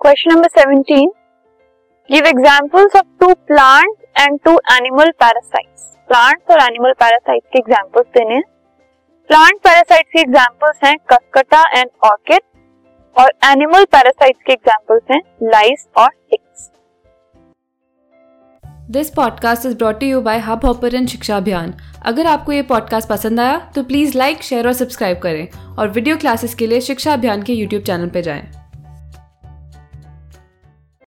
Question number 17 give examples of two plant and two animal parasites plants और animal parasites के examples देने हैं। Plant parasites के examples हैं कस्कटा एंड ऑर्किड और एनिमल पैरासाइट्स के एग्जांपल्स हैं लाइस और ticks this podcast is brought you by Hubhopper Shiksha Abhiyan अगर आपको ये पॉडकास्ट पसंद आया तो प्लीज़ लाइक शेयर और सब्सक्राइब करें और वीडियो क्लासेस के लिए शिक्षा अभियान के यूट्यूब चैनल पर जाएँ।